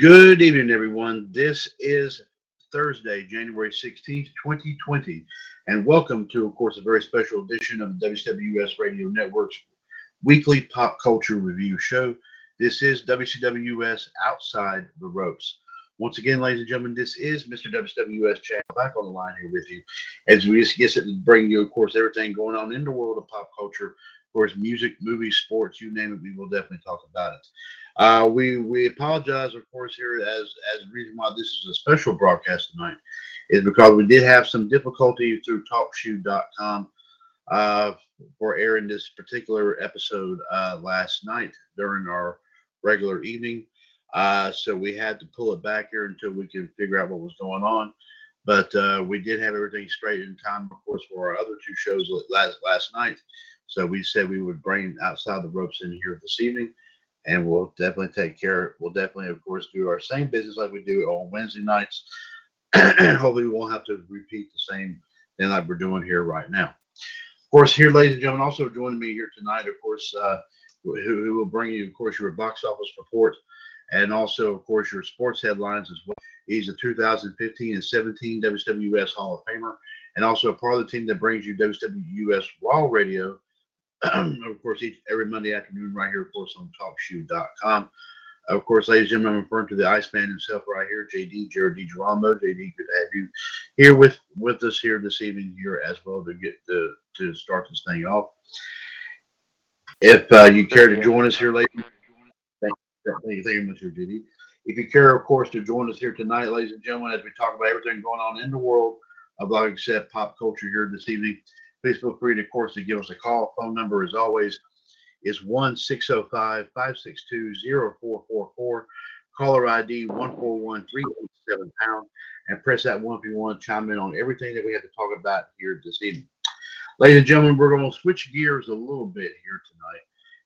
Good evening, everyone. This is Thursday, January 16th, 2020. And welcome to, of course, a very special edition of the WCWUS Radio Network's weekly pop culture review show. This is WCWUS Outside the Ropes. Once again, ladies and gentlemen, this is Mr. WCWUS Chad back on the line here with you as we just get to bring you, of course, everything going on in the world of pop culture. Of course, music, movies, sports, you name it, we will definitely talk about it. Uh, we we apologize, of course, here as as the reason why this is a special broadcast tonight is because we did have some difficulty through TalkShoe.com uh, for airing this particular episode uh, last night during our regular evening. Uh, so we had to pull it back here until we could figure out what was going on. But uh, we did have everything straight in time, of course, for our other two shows last last night. So we said we would bring outside the ropes in here this evening, and we'll definitely take care. We'll definitely, of course, do our same business like we do on Wednesday nights. Hopefully, we won't have to repeat the same thing like we're doing here right now. Of course, here, ladies and gentlemen, also joining me here tonight, of course, uh, who, who will bring you, of course, your box office report and also, of course, your sports headlines as well. He's a 2015 and 17 WWS Hall of Famer, and also a part of the team that brings you WWS Wall Radio, of course, each, every Monday afternoon, right here, of course, on TalkShoe.com. Of course, ladies and gentlemen, I'm referring to the Iceman himself right here, JD, Jared DiGirolamo. JD, good to have you here with, with us here this evening here as well to get to, to start this thing off. If uh, you care to join us here, ladies Thank you, thank you, Mr. JD. If you care, of course, to join us here tonight, ladies and gentlemen, as we talk about everything going on in the world of, like I said, pop culture here this evening, please feel free, to, of course, to give us a call. Phone number, as always, is 1 605 562 0444. Caller ID 141387 pound. And press that one if you want to chime in on everything that we have to talk about here this evening. Ladies and gentlemen, we're going to switch gears a little bit here tonight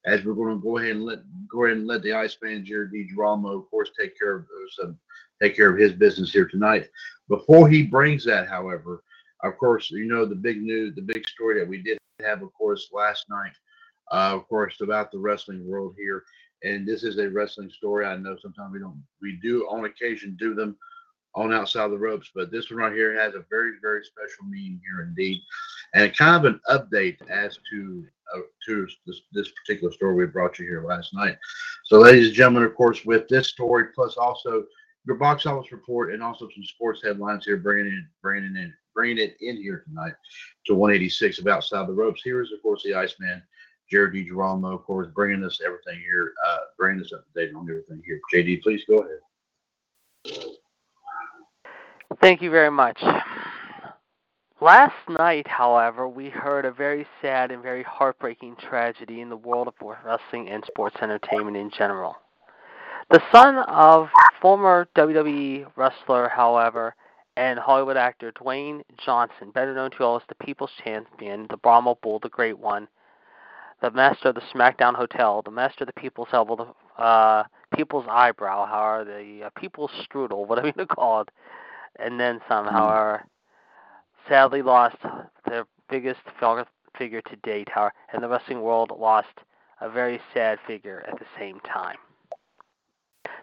as we're going to go ahead and let go ahead and let the Ice Iceman Jared DiGirolamo, of course, take care of uh, some take care of his business here tonight. Before he brings that, however, of course, you know the big news, the big story that we did have, of course, last night, uh, of course, about the wrestling world here. And this is a wrestling story. I know sometimes we don't, we do on occasion do them on outside the ropes, but this one right here has a very, very special meaning here indeed, and kind of an update as to uh, to this, this particular story we brought you here last night. So, ladies and gentlemen, of course, with this story plus also your box office report and also some sports headlines here, bringing in, bringing in, bringing it in here tonight to 186 of outside the ropes. Here is, of course, the Iceman. Jared DiGirolamo, of course, bringing us everything here, uh, bringing us up to date on everything here. JD, please go ahead. Thank you very much. Last night, however, we heard a very sad and very heartbreaking tragedy in the world of wrestling and sports entertainment in general. The son of former WWE wrestler, however, and Hollywood actor Dwayne Johnson, better known to all as the People's Champion, the Brahma Bull, the Great One, the Master of the SmackDown Hotel, the Master of the People's Elbow, the uh, People's Eyebrow, however, the uh, People's Strudel, whatever you call it, and then somehow mm. are sadly lost their biggest figure to date, however, and the wrestling world lost a very sad figure at the same time.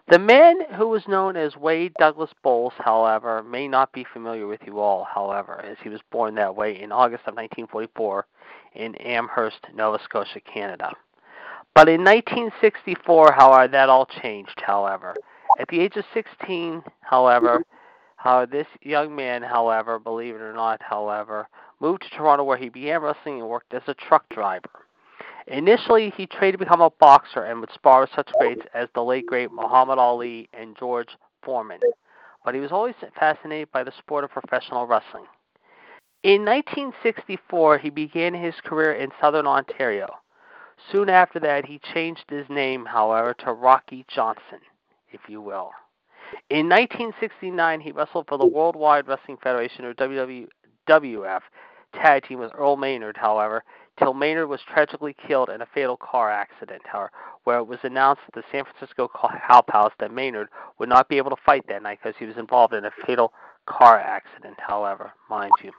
The man who was known as Wayde Douglas Bowles, however, may not be familiar with you all, however, as he was born that way in August of 1944 in Amherst, Nova Scotia, Canada. But in 1964, however, that all changed, however. At the age of 16, however, how this young man, however, believe it or not, however, moved to Toronto where he began wrestling and worked as a truck driver. Initially, he trained to become a boxer and would spar with such greats as the late great Muhammad Ali and George Foreman. But he was always fascinated by the sport of professional wrestling. In 1964, he began his career in southern Ontario. Soon after that, he changed his name, however, to Rocky Johnson, if you will. In 1969, he wrestled for the Worldwide Wrestling Federation, or WWF, tag team with Earl Maynard, however, till Maynard was tragically killed in a fatal car accident, where it was announced at the San Francisco Cow Palace that Maynard would not be able to fight that night because he was involved in a fatal car accident, however, mind you.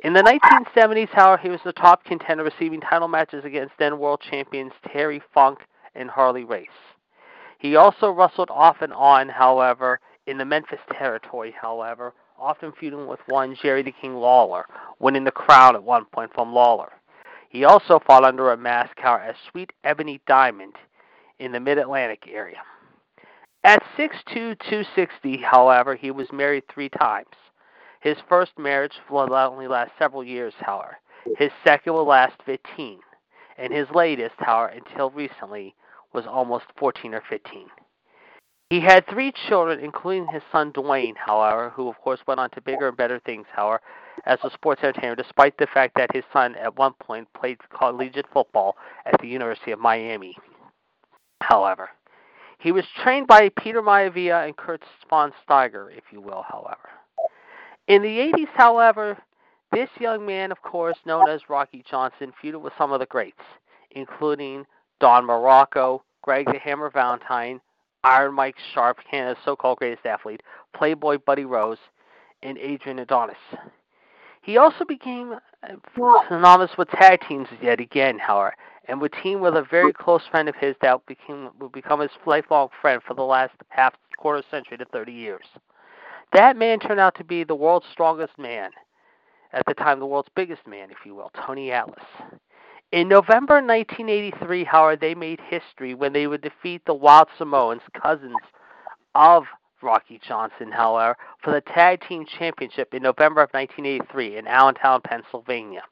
In the 1970s, however, he was the top contender, receiving title matches against then world champions Terry Funk and Harley Race. He also wrestled off and on, however, in the Memphis territory, however, often feuding with one Jerry the King Lawler, winning the crown at one point from Lawler. He also fought under a mask however, as Sweet Ebony Diamond in the Mid Atlantic area. At 6'2", 260, however, he was married three times. His first marriage will only last several years, however. His second will last 15. And his latest, however, until recently, was almost 14 or 15. He had three children, including his son Dwayne, however, who of course went on to bigger and better things, however, as a sports entertainer, despite the fact that his son at one point played collegiate football at the University of Miami. However, he was trained by Peter Maivia and Kurt von Steiger, if you will, however. In the 80s, however, this young man, of course, known as Rocky Johnson, feuded with some of the greats, including Don Muraco, Greg the Hammer Valentine, Iron Mike Sharpe, Canada's so-called greatest athlete, Playboy Buddy Rose, and Adrian Adonis. He also became uh, synonymous with tag teams yet again, however, and would team with a very close friend of his that became would become his lifelong friend for the last half quarter century to 30 years. That man turned out to be the world's strongest man, at the time the world's biggest man, if you will, Tony Atlas. In November 1983, however, they made history when they would defeat the Wild Samoans, cousins of Rocky Johnson, however, for the Tag Team Championship in November of 1983 in Allentown, Pennsylvania.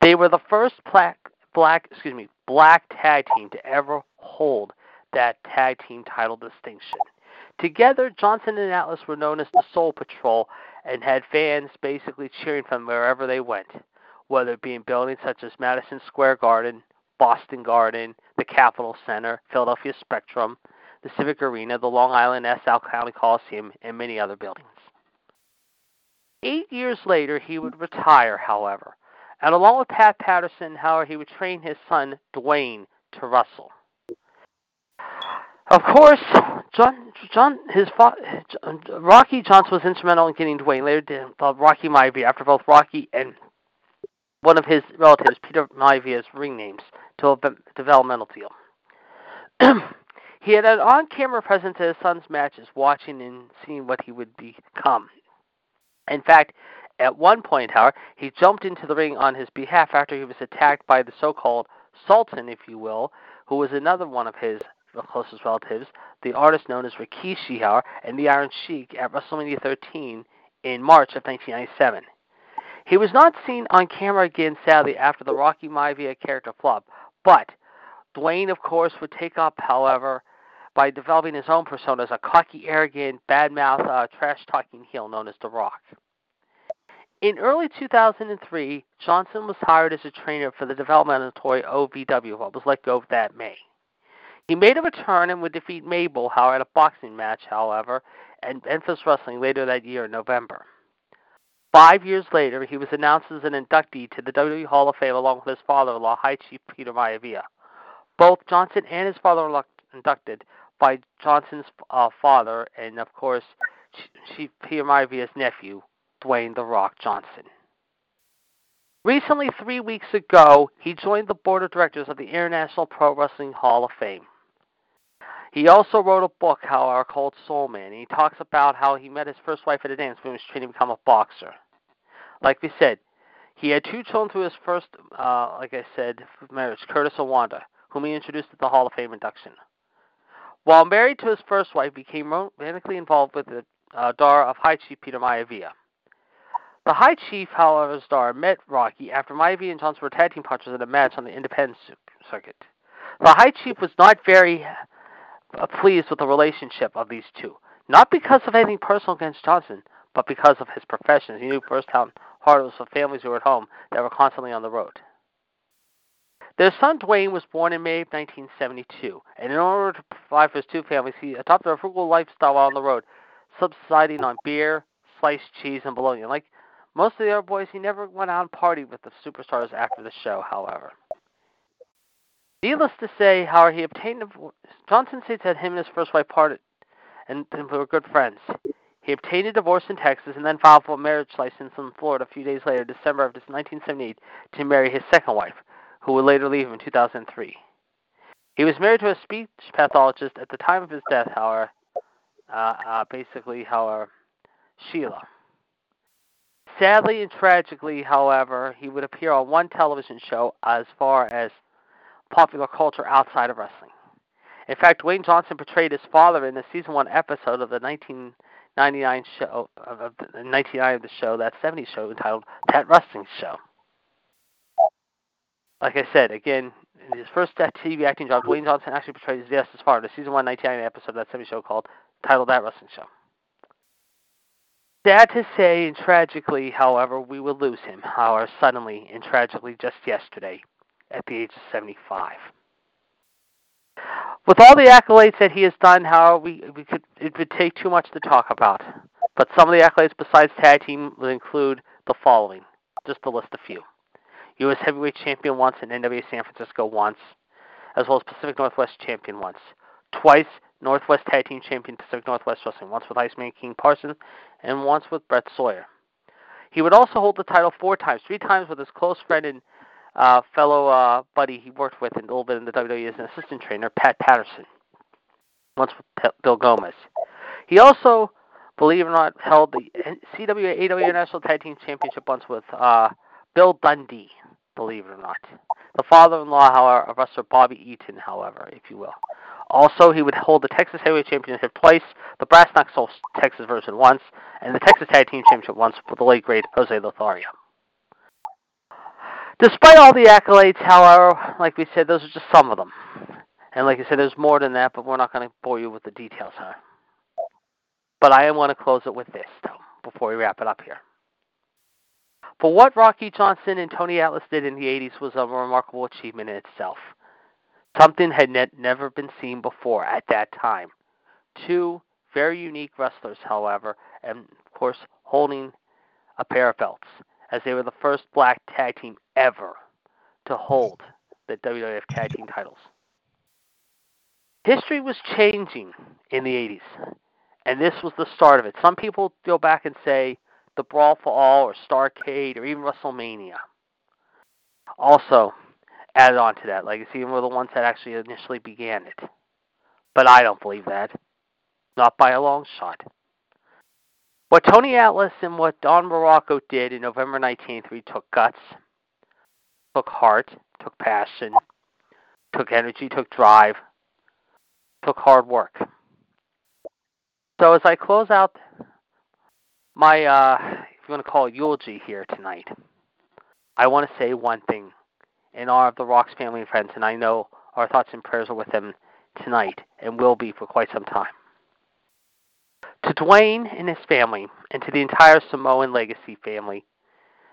They were the first black, black, excuse me, black tag team to ever hold that tag team title distinction. Together, Johnson and Atlas were known as the Soul Patrol and had fans basically cheering from wherever they went whether it be in buildings such as Madison Square Garden, Boston Garden, the Capitol Center, Philadelphia Spectrum, the Civic Arena, the Long Island Nassau County Coliseum, and many other buildings. Eight years later, he would retire, however, and along with Pat Patterson, however, he would train his son Dwayne to wrestle. Of course, John, John, his father, Rocky Johnson was instrumental in getting Dwayne. Later, did uh, Rocky Maivia after both Rocky and one of his relatives, Peter Maivia's ring names, to a developmental deal. he had an on camera presence at his son's matches, watching and seeing what he would become. In fact, at one point, however, he jumped into the ring on his behalf after he was attacked by the so called Sultan, if you will, who was another one of his closest relatives, the artist known as Rikishi, however, and the Iron Sheik at WrestleMania 13 in March of 1997. He was not seen on camera again, sadly, after the Rocky Maivia character flop. But Dwayne, of course, would take up, however, by developing his own persona as a cocky, arrogant, bad-mouth, uh, trash-talking heel known as The Rock. In early 2003, Johnson was hired as a trainer for the developmental toy OVW, but was let go that May. He made a return and would defeat Mabel, however, at a boxing match, however, at Memphis Wrestling later that year in November. Five years later, he was announced as an inductee to the WWE Hall of Fame along with his father-in-law, High Chief Peter Maivia. Both Johnson and his father-in-law inducted by Johnson's uh, father and, of course, Chief Peter Maivia's nephew, Dwayne The Rock Johnson. Recently, three weeks ago, he joined the board of directors of the International Pro Wrestling Hall of Fame. He also wrote a book, however, called Soul Man. And he talks about how he met his first wife at a dance when he was training to become a boxer. Like we said, he had two children through his first, uh, like I said, marriage, Curtis and Wanda, whom he introduced at the Hall of Fame induction. While married to his first wife, he became romantically involved with the uh, daughter of High Chief Peter Maivia. The High Chief, however, daughter met Rocky after Maivia and Johnson were tag team partners in a match on the independent circuit. The High Chief was not very Uh, pleased with the relationship of these two. Not because of anything personal against Johnson, but because of his profession. He knew first how hard it was for families who were at home that were constantly on the road. Their son Dwayne was born in May of 1972, and in order to provide for his two families, he adopted a frugal lifestyle while on the road, subsiding on beer, sliced cheese, and bologna. Like most of the other boys, he never went out and partied with the superstars after the show, however. Needless to say, however, he obtained a, Johnson states that him and his first wife parted and, and were good friends. He obtained a divorce in Texas and then filed for a marriage license in Florida a few days later, December of 1978, to marry his second wife, who would later leave him in 2003. He was married to a speech pathologist at the time of his death, however, uh, uh, basically, however, Sheila. Sadly and tragically, however, he would appear on one television show as far as popular culture outside of wrestling. In fact, Wayne Johnson portrayed his father in the season one episode of the 1999 show of the 1999 of the show, that 70s show entitled That Wrestling Show. Like I said, again, in his first TV acting job, Wayne Johnson actually portrayed his yes, father in the season one 1999 episode of that 70s show called titled That Wrestling Show. Sad to say, and tragically, however, we will lose him, however, suddenly and tragically just yesterday at the age of 75. With all the accolades that he has done, however, we, we could it would take too much to talk about. But some of the accolades besides tag team would include the following, just to list a few. U.S. Heavyweight Champion once and NWA San Francisco once, as well as Pacific Northwest Champion once. Twice Northwest Tag Team Champion Pacific Northwest Wrestling, once with Iceman King Parson and once with Brett Sawyer. He would also hold the title four times, three times with his close friend and uh, fellow uh, buddy he worked with a little bit in the WWE as an assistant trainer, Pat Patterson, once with P- Bill Gomez. He also, believe it or not, held the CWA AW International Tag Team Championship once with uh, Bill Dundee, believe it or not. The father-in-law, however, of wrestler Bobby Eaton, however, if you will. Also, he would hold the Texas Heavyweight Championship twice, the Brass Knuckles Texas version once, and the Texas Tag Team Championship once with the late great Jose Lothario. Despite all the accolades, however, like we said, those are just some of them. And like I said, there's more than that, but we're not going to bore you with the details, huh? But I going to close it with this, though, before we wrap it up here. For what Rocky Johnson and Tony Atlas did in the 80s was a remarkable achievement in itself. Something had ne- never been seen before at that time. Two very unique wrestlers, however, and of course holding a pair of belts, as they were the first black tag team ever to hold the WWF tag team titles. History was changing in the 80s, and this was the start of it. Some people go back and say the Brawl for All or Starcade or even WrestleMania. Also, added on to that. Legacy were the ones that actually initially began it. But I don't believe that. Not by a long shot. What Tony Atlas and what Don Muraco did in November 19th, we took guts, took heart, took passion, took energy, took drive, took hard work. So as I close out my, uh, if you want to call it eulogy here tonight, I want to say one thing in honor of the Rock's family and friends, and I know our thoughts and prayers are with them tonight and will be for quite some time. To Dwayne and his family, and to the entire Samoan Legacy family,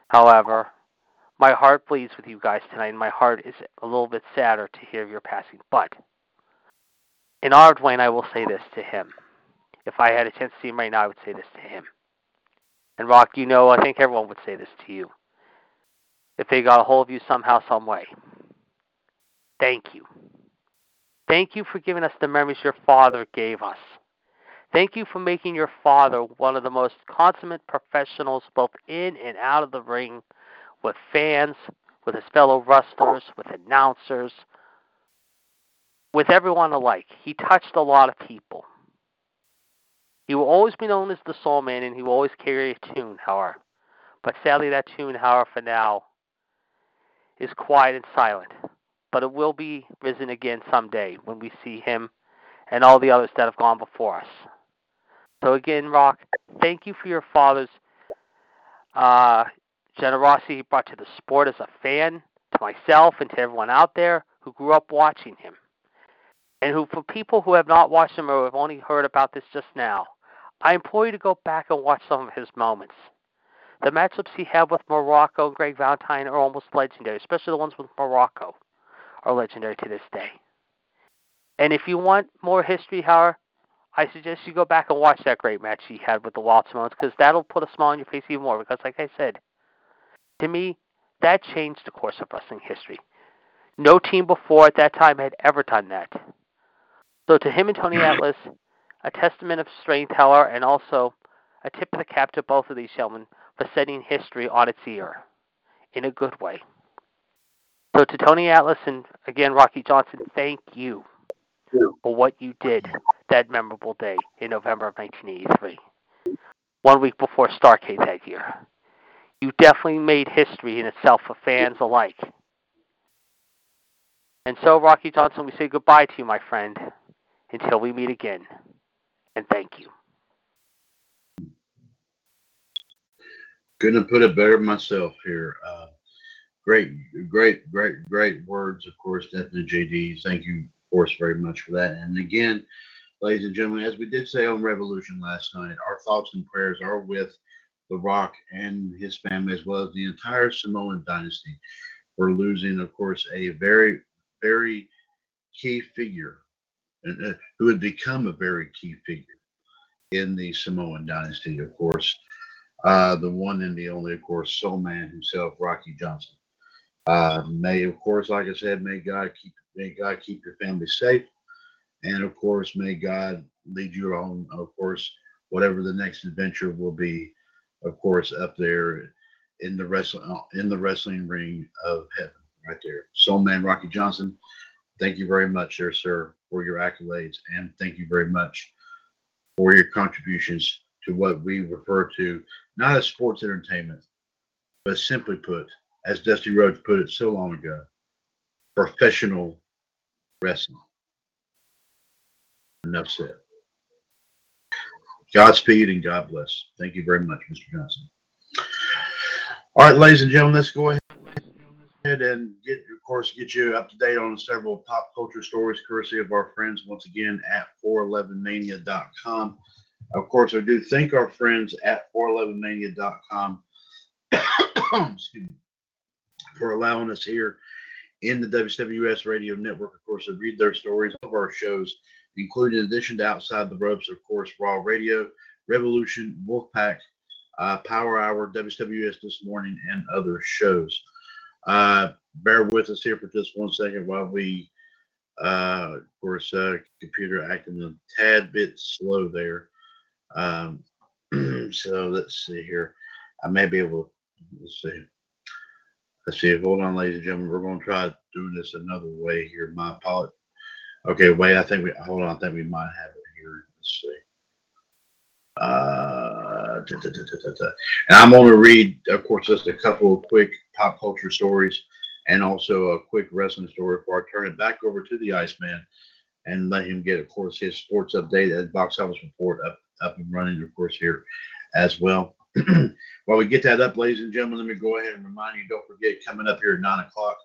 however, my heart bleeds with you guys tonight, and my heart is a little bit sadder to hear of your passing. But in honor of Dwayne, I will say this to him. If I had a chance to see him right now, I would say this to him. And Rock, you know, I think everyone would say this to you if they got a hold of you somehow, some way. Thank you. Thank you for giving us the memories your father gave us. Thank you for making your father one of the most consummate professionals both in and out of the ring with fans, with his fellow wrestlers, with announcers, with everyone alike. He touched a lot of people. He will always be known as the Soul Man, and he will always carry a tune, however. But sadly, that tune, however, for now, is quiet and silent, but it will be risen again someday when we see him and all the others that have gone before us. So again, Rock, thank you for your father's uh, generosity he brought to the sport as a fan, to myself, and to everyone out there who grew up watching him. And who, for people who have not watched him or have only heard about this just now, I implore you to go back and watch some of his moments. The matchups he had with Muraco and Greg Valentine are almost legendary, especially the ones with Muraco are legendary to this day. And if you want more history, however, I suggest you go back and watch that great match he had with the Wild Samoans because that'll put a smile on your face even more. Because, like I said, to me, that changed the course of wrestling history. No team before at that time had ever done that. So, to him and Tony Atlas, a testament of strength, however, and also a tip of the cap to both of these gentlemen for setting history on its ear in a good way. So, to Tony Atlas and again Rocky Johnson, thank you for what you did that memorable day in November of 1983, one week before Starcade that year. You definitely made history in itself for fans alike. And so, Rocky Johnson, we say goodbye to you, my friend, until we meet again. And thank you. Couldn't have put it better myself here. Uh, great, great, great, great words, of course, definitely, JD. Thank you, of course, very much for that. And again, ladies and gentlemen, as we did say on Revolution last night, our thoughts and prayers are with The Rock and his family, as well as the entire Samoan dynasty. We're losing, of course, a very, very key figure uh, who had become a very key figure in the Samoan dynasty, of course. Uh, the one and the only, of course, soul man himself, Rocky Johnson. Uh, may, of course, like I said, may God keep may God keep your family safe, and of course, may God lead you on, of course, whatever the next adventure will be, of course, up there in the wrestling uh, in the wrestling ring of heaven, right there. Soul man Rocky Johnson, thank you very much, there, sir, for your accolades, and thank you very much for your contributions to what we refer to not as sports entertainment, but simply put, as Dusty Rhodes put it so long ago, professional wrestling. Enough said. Godspeed and God bless. Thank you very much, Mr. Johnson. All right, ladies and gentlemen, let's go ahead and get, of course, get you up to date on several pop culture stories, courtesy of our friends once again at 411mania.com. Of course, I do thank our friends at 411mania.com for allowing us here in the WWS Radio Network, of course, to read their stories of our shows, including in addition to Outside the Ropes, of course, Raw Radio, Revolution, Wolfpack, uh, Power Hour, WWS This Morning, and other shows. Uh, bear with us here for just one second while we, uh, of course, uh, computer acting a tad bit slow there. Um, so let's see here. I may be able to, let's see. Let's see. Hold on, ladies and gentlemen. We're going to try doing this another way here. My apologies. Okay, wait. I think we, hold on. I think we might have it here. Let's see. Uh, da, da, da, and I'm going to read, of course, just a couple of quick pop culture stories and also a quick wrestling story before I turn it back over to the Iceman and let him get, of course, his sports update and box office report up, up and running, of course, here as well. While we get that up, ladies and gentlemen, let me go ahead and remind you, don't forget, coming up here at 9 o'clock,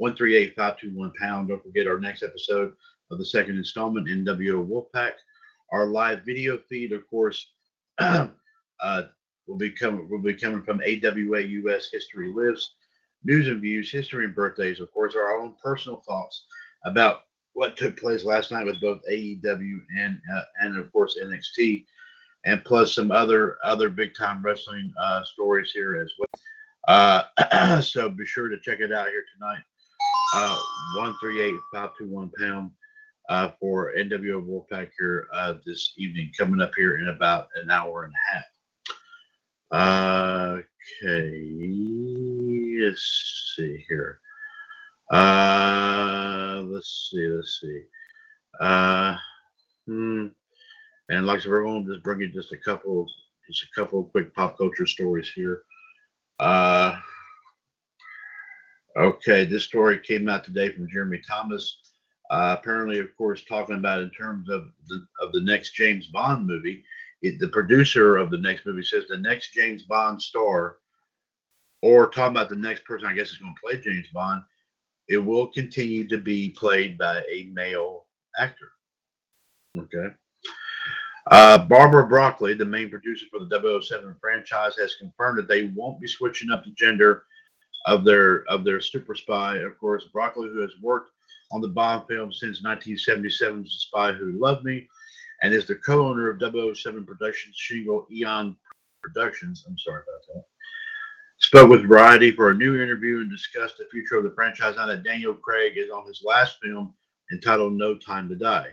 138-521 pound. Don't forget our next episode of the second installment, NWO Wolfpack. Our live video feed, of course, uh, will be coming will be coming from AWA US History Lives. News and views, history and birthdays, of course, our own personal thoughts about what took place last night with both AEW and uh, and of course NXT, and plus some other other big time wrestling uh, stories here as well. Uh, so be sure to check it out here tonight. Uh, one three eight five two one pound uh, for NWO Wolfpack here uh, this evening, coming up here in about an hour and a half. Okay, let's see here. Uh, let's see, let's see. Uh, hmm. And like I said, we're going to just bring you just a couple, just a couple quick pop culture stories here. Uh, okay, this story came out today from Jeremy Thomas. Uh, apparently, of course, talking about in terms of the of the next James Bond movie. It, the producer of the next movie says the next James Bond star, or talking about the next person, I guess is going to play James Bond, it will continue to be played by a male actor. Okay. Uh, Barbara Broccoli, the main producer for the 007 franchise, has confirmed that they won't be switching up the gender of their of their super spy. Of course, Broccoli, who has worked on the Bond film since 1977's The Spy Who Loved Me, and is the co-owner of 007 Productions Shingle Eon Productions. I'm sorry about that. Spoke with Variety for a new interview and discussed the future of the franchise now that Daniel Craig is on his last film entitled No Time to Die.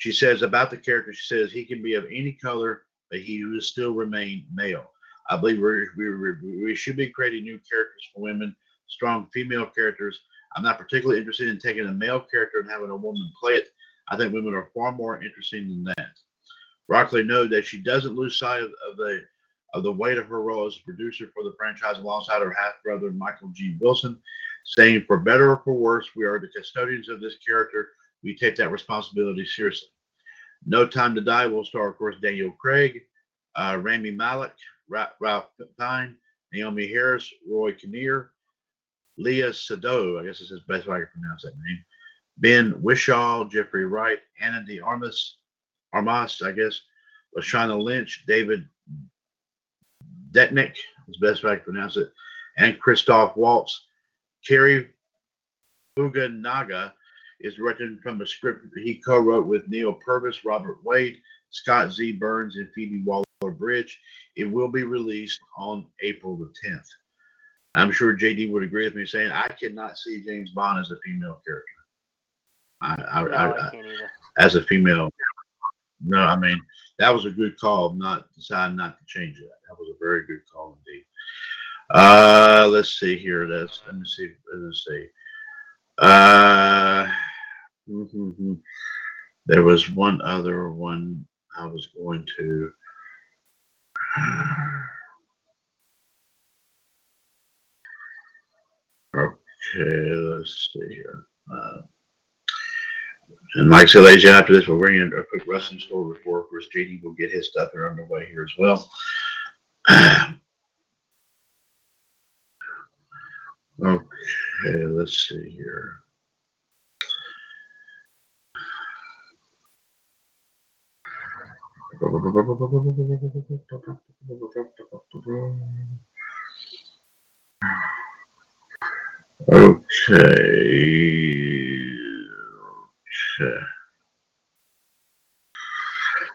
She says about the character, she says he can be of any color, but he will still remain male. I believe we we should be creating new characters for women, strong female characters. I'm not particularly interested in taking a male character and having a woman play it. I think women are far more interesting than that. Rockley noted that she doesn't lose sight of, of the of the weight of her role as a producer for the franchise alongside her half brother Michael G. Wilson, saying, For better or for worse, we are the custodians of this character we take that responsibility seriously. No Time to Die will star, of course, Daniel Craig, uh, Rami Malek, Ra- Ralph Pine, Naomi Harris, Roy Kinnear, Léa Sado, I guess this is best way I can pronounce that name, Ben Whishaw, Jeffrey Wright, Ana de Armas, Armas, I guess, Lashana Lynch, David Detnick, is best way I can pronounce it, and Christoph Waltz. Cary Fukunaga is written from a script he co-wrote with Neil Purvis, Robert Wade, Scott Z. Burns, and Phoebe Waller-Bridge. It will be released on April the 10th. I'm sure JD would agree with me saying I cannot see James Bond as a female character. I, I, No, I, I I, can't either. as a female. No, I mean that was a good call. Not deciding not to change that. That was a very good call indeed. Uh, let's see here. That's let me see. Let's see. Uh, mhm. there was one other one I was going to. Okay, let's see here. Uh, and like I said, ladies, after this, we'll bring in a quick wrestling store before course, JD will get his stuff there underway here as well. okay, let's see here. Okay.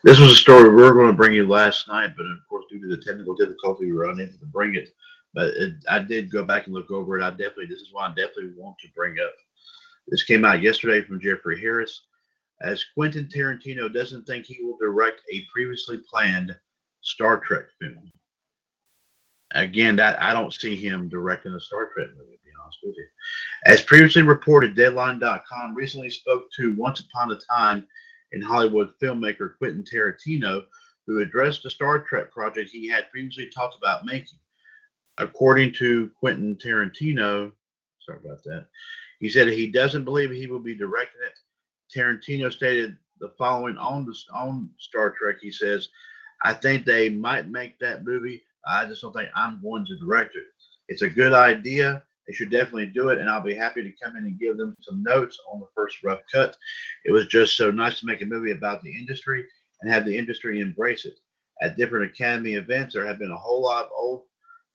This was a story we were going to bring you last night, but of course, due to the technical difficulty, we were unable to bring it. But it, I did go back and look over it. I definitely, this is why I definitely want to bring up. This came out yesterday from Jeffrey Harris. As Quentin Tarantino doesn't think he will direct a previously planned Star Trek film. Again, that I don't see him directing a Star Trek movie, to be honest with you. As previously reported, Deadline.com recently spoke to Once Upon a Time in Hollywood filmmaker Quentin Tarantino, who addressed the Star Trek project he had previously talked about making. According to Quentin Tarantino, sorry about that, he said he doesn't believe he will be directing it. Tarantino stated the following on the on Star Trek. He says, "I think they might make that movie. I just don't think I'm going to direct it. It's a good idea. They should definitely do it, and I'll be happy to come in and give them some notes on the first rough cut. It was just so nice to make a movie about the industry and have the industry embrace it. At different Academy events, there have been a whole lot of old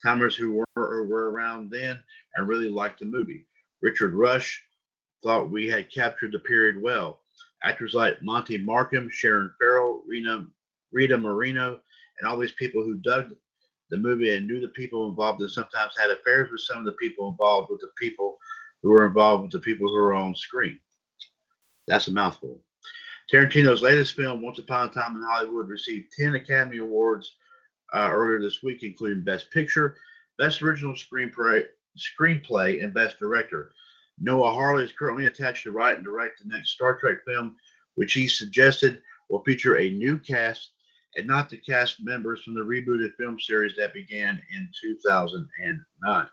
timers who were or were around then and really liked the movie. Richard Rush thought we had captured the period well. Actors like Monty Markham, Sharon Farrell, Rita, Rita Moreno, and all these people who dug the movie and knew the people involved and sometimes had affairs with some of the people involved with the people who were involved with the people who were on screen. That's a mouthful. Tarantino's latest film, Once Upon a Time in Hollywood, received 10 Academy Awards uh, earlier this week, including Best Picture, Best Original Screenplay, Screenplay, and Best Director. Noah Hawley is currently attached to write and direct the next Star Trek film, which he suggested will feature a new cast and not the cast members from the rebooted film series that began in 2009.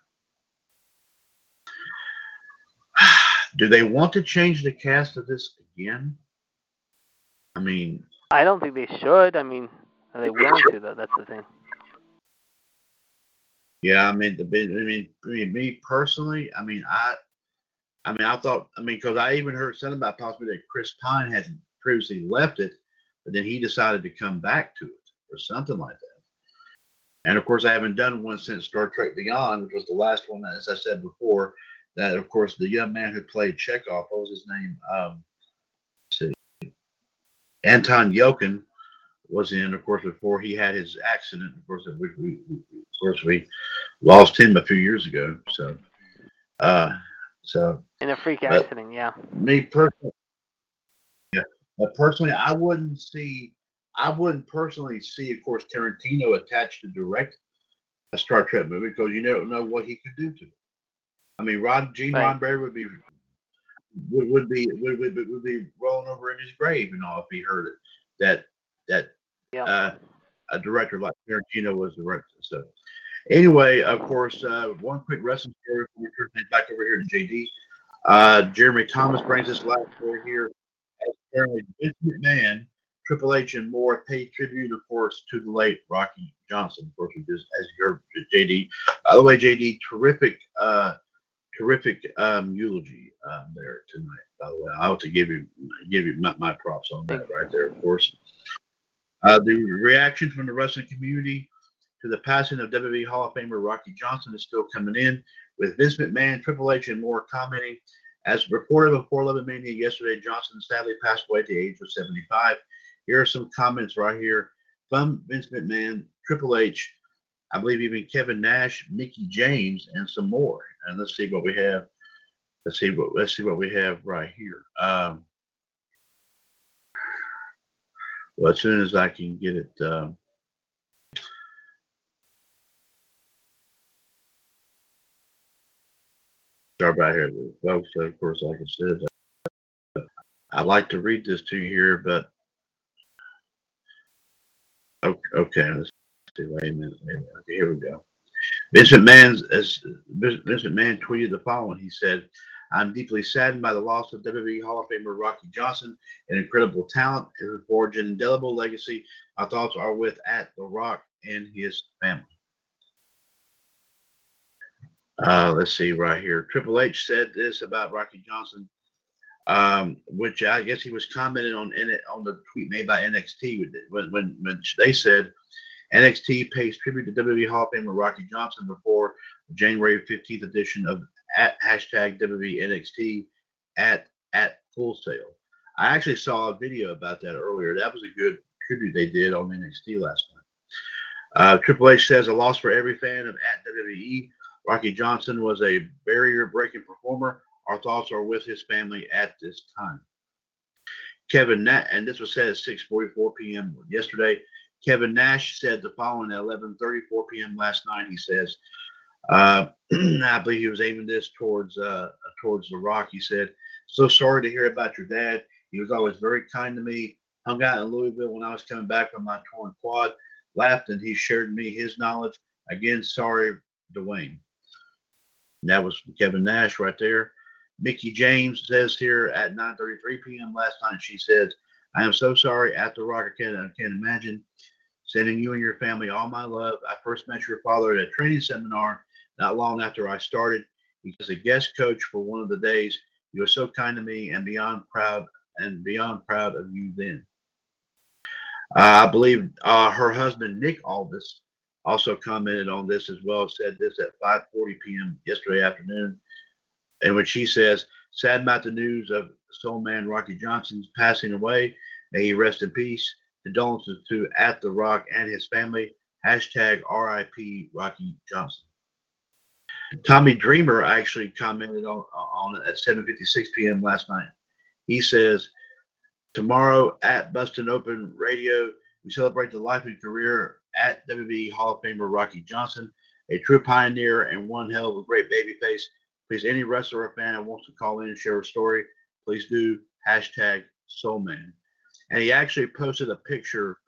Do they want to change the cast of this again? I mean, I don't think they should. I mean, are they willing to though? That's the thing. yeah, I mean, the I mean, I mean, me personally, I mean, I, I mean, I thought, I mean, because I even heard something about possibly that Chris Pine had previously left it, but then he decided to come back to it or something like that. And of course, I haven't done one since Star Trek Beyond, which was the last one, as I said before, that, of course, the young man who played Chekov, what was his name? Um, see, Anton Yelchin was in, of course, before he had his accident. Of course, we, we, we of course, we lost him a few years ago. So, uh, so in a freak accident, yeah. me personally, yeah, but personally, I wouldn't see, I wouldn't personally see, of course, Tarantino attached to direct a Star Trek movie because you don't know what he could do to it. I mean, Rod Gene Right. Roddenberry would be would, would be would, would, would be rolling over in his grave and all if he heard it that that Yeah. uh, a director like Tarantino was directing. So anyway, of course, uh, one quick wrestling story before we turn things back over here to JD. Uh, Jeremy Thomas brings us last story here. As apparently Vince McMahon, Triple H, and more paid tribute, of course, to the late Rocky Johnson. Of course, we just as you heard JD. By the way, JD, terrific, uh, terrific um, eulogy um, there tonight. By the way, I ought to give you give you my, my props on that right there, of course. Uh, the reaction from the wrestling community to the passing of WWE Hall of Famer Rocky Johnson is still coming in, with Vince McMahon, Triple H, and more commenting. As reported before 11 Mania yesterday, Johnson sadly passed away at the age of 75. Here are some comments right here from Vince McMahon, Triple H, I believe even Kevin Nash, Mickie James, and some more. And let's see what we have. Let's see what let's see what we have right here. Um, well, as soon as I can get it. Um, start right here, folks. Of course, like I said, I'd like to read this to you here, but okay, let's see. Wait a minute. Okay, here we go. Vince McMahon, as Vince McMahon tweeted the following. He said, "I'm deeply saddened by the loss of WWE Hall of Famer Rocky Johnson, an incredible talent who forged an indelible legacy. My thoughts are with at The Rock and his family." Uh, let's see right here. Triple H said this about Rocky Johnson, um, which I guess he was commenting on in it on the tweet made by NXT when when, when they said NXT pays tribute to WWE Hall of Famer Rocky Johnson before January 15th edition of at hashtag WWE NXT at at Full Sail. I actually saw a video about that earlier. That was a good tribute they did on NXT last night. Uh, Triple H says a loss for every fan of at WWE. Rocky Johnson was a barrier breaking performer. Our thoughts are with his family at this time. Kevin Nash, and this was said at 6:44 p.m. yesterday. Kevin Nash said the following at 11:34 p.m. last night. He says, uh, "I believe he was aiming this towards uh, towards the Rock." He said, "So sorry to hear about your dad. He was always very kind to me. Hung out in Louisville when I was coming back from my torn quad. Laughed and he shared me his knowledge. Again, sorry, Dwayne." And that was Kevin Nash right there. Mickie James says here at 9:33 p.m. last night. She says, "I am so sorry. At the Rock, I can't, I can't imagine sending you and your family all my love. I first met your father at a training seminar not long after I started. He was a guest coach for one of the days. You were so kind to me and beyond proud and beyond proud of you then." Uh, I believe uh, her husband Nick Aldis also commented on this as well. Said this at 5:40 p.m. yesterday afternoon, in which he says, "Sad about the news of Soul Man Rocky Johnson's passing away. May he rest in peace. Condolences to At the Rock and his family. Hashtag RIP Rocky Johnson." Tommy Dreamer actually commented on, on it at 7:56 p.m. last night. He says, "Tomorrow at Bustin' Open Radio, we celebrate the life and career at WWE Hall of Famer Rocky Johnson, a true pioneer and one hell of a great babyface. Please, any wrestler or fan that wants to call in and share a story, please do hashtag Soulman." And he actually posted a picture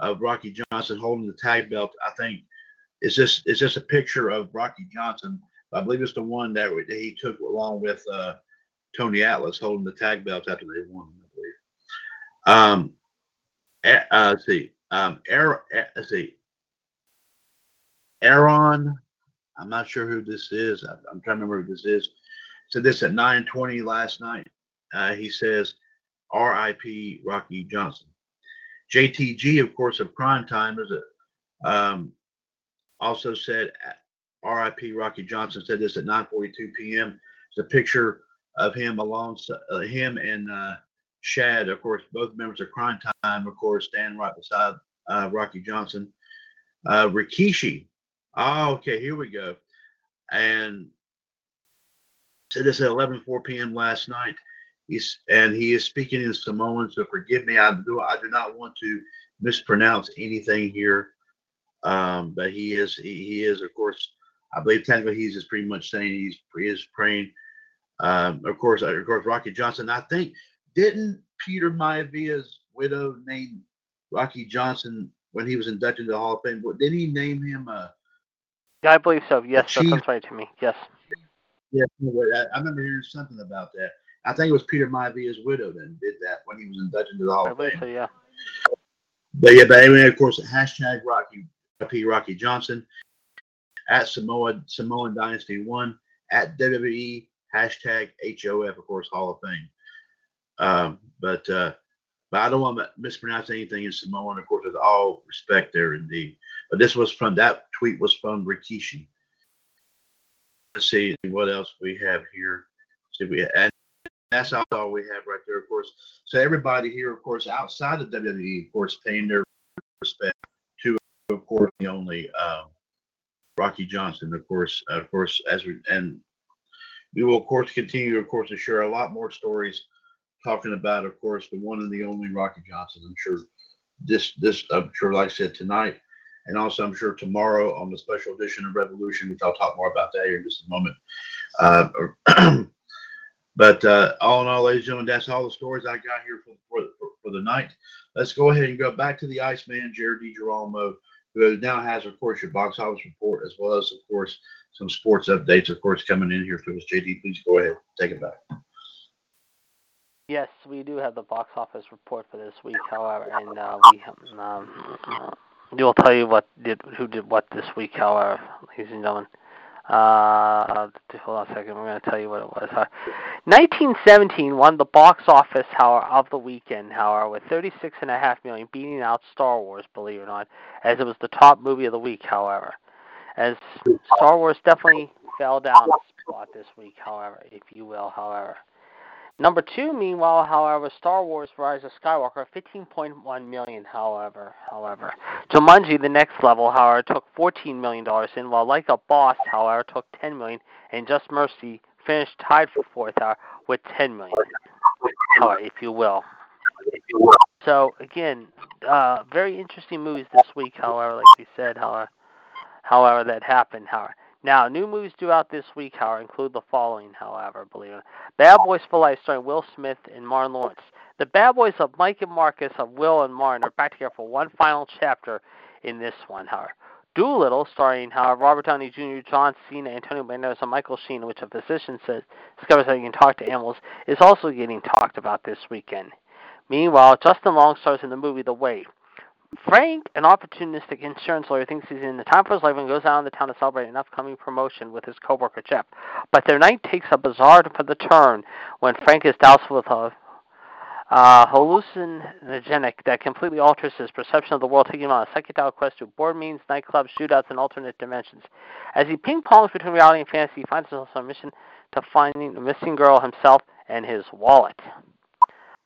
of Rocky Johnson holding the tag belt. I think it's just it's just a picture of Rocky Johnson. I believe it's the one that he took along with uh, Tony Atlas holding the tag belts after they won. I believe. Um, eh, uh, let's see. Um, Aaron, eh, let's see. Aaron, I'm not sure who this is. I, I'm trying to remember who this is. Said this at 9:20 last night. Uh, he says, "R.I.P. Rocky Johnson." JTG, of course, of Crime Time, is a um, also said, "R.I.P. Rocky Johnson." Said this at 9:42 p.m. It's a picture of him alongside uh, him and uh, Shad, of course, both members of Crime Time, of course, stand right beside uh, Rocky Johnson. Uh, Rikishi. Oh, okay, here we go. And said this at 11:04 p.m. last night. He's and he is speaking in Samoan, so forgive me. I do I do not want to mispronounce anything here. Um, but he is he, he is of course I believe technically he's just pretty much saying he's he is praying. Um, of course, of course, Rocky Johnson. I think didn't Peter Maivia's widow name Rocky Johnson when he was inducted to the Hall of Fame? Didn't he name him? Uh, yeah, I believe so. Yes, that sounds right to me. Yes. Yeah, I remember hearing something about that. I think it was Peter Maivia's widow that did that when he was inducted into the Hall I of Fame. So, yeah. But yeah, but anyway, of course, hashtag Rocky P Rocky Johnson at Samoa Samoan Dynasty One at WWE hashtag HOF, of course, Hall of Fame. Um, but uh, but I don't want to mispronounce anything in Samoan, of course, with all respect there indeed. But this was from that tweet was from Rikishi. Let's see what else we have here. See we and that's all we have right there, of course. So everybody here, of course, outside of WWE, of course, paying their respect to, of course, the only um, Rocky Johnson, of course, of course, as we and we will, of course, continue, of course, to share a lot more stories talking about, of course, the one and the only Rocky Johnson. I'm sure this, this, I'm sure, like I said tonight, and also I'm sure tomorrow on the special edition of Revolution, which I'll talk more about that here in just a moment. Uh, but uh, all in all, ladies and gentlemen, that's all the stories I got here for, for, for the night. Let's go ahead and go back to the Iceman, Jared DiGirolamo, who now has, of course, your box office report, as well as, of course, some sports updates, of course, coming in here to us. JD, please go ahead, take it back. Yes, we do have the box office report for this week, however, and uh, we um, will tell you what did who did what this week, however, ladies and gentlemen. Uh, hold on a second. We're going to tell you what it was. Uh, 1917 won the box office, hour of the weekend, however, with 36.5 million, beating out Star Wars, believe it or not, as it was the top movie of the week. However, as Star Wars definitely fell down a spot this week, however, if you will, however. Number two, meanwhile, however, Star Wars: Rise of Skywalker, 15.1 million. However, however, Jumanji: The Next Level, however, took 14 million dollars in, while Like a Boss, however, took 10 million, and Just Mercy finished tied for fourth, however, with 10 million. However, if you will. So again, uh, very interesting movies this week. However, like we said, however, however that happened. However. Now, new movies due out this week, however, include the following, however, believe it. Bad Boys for Life, starring Will Smith and Martin Lawrence. The Bad Boys of Mike and Marcus, of Will and Martin, are back together for one final chapter in this one, however. Dolittle, starring however, Robert Downey Jr., John Cena, Antonio Banderas, and Michael Sheen, which a physician says discovers how you can talk to animals, is also getting talked about this weekend. Meanwhile, Justin Long stars in the movie The Wave. Frank, an opportunistic insurance lawyer, thinks he's in the time for his life and goes out in the town to celebrate an upcoming promotion with his coworker Jeff. But their night takes a bizarre turn when Frank is doused with a uh, hallucinogenic that completely alters his perception of the world, taking him on a psychedelic quest through board meetings, nightclubs, shootouts, and alternate dimensions. As he ping pongs between reality and fantasy, he finds himself on a mission to finding the missing girl himself and his wallet.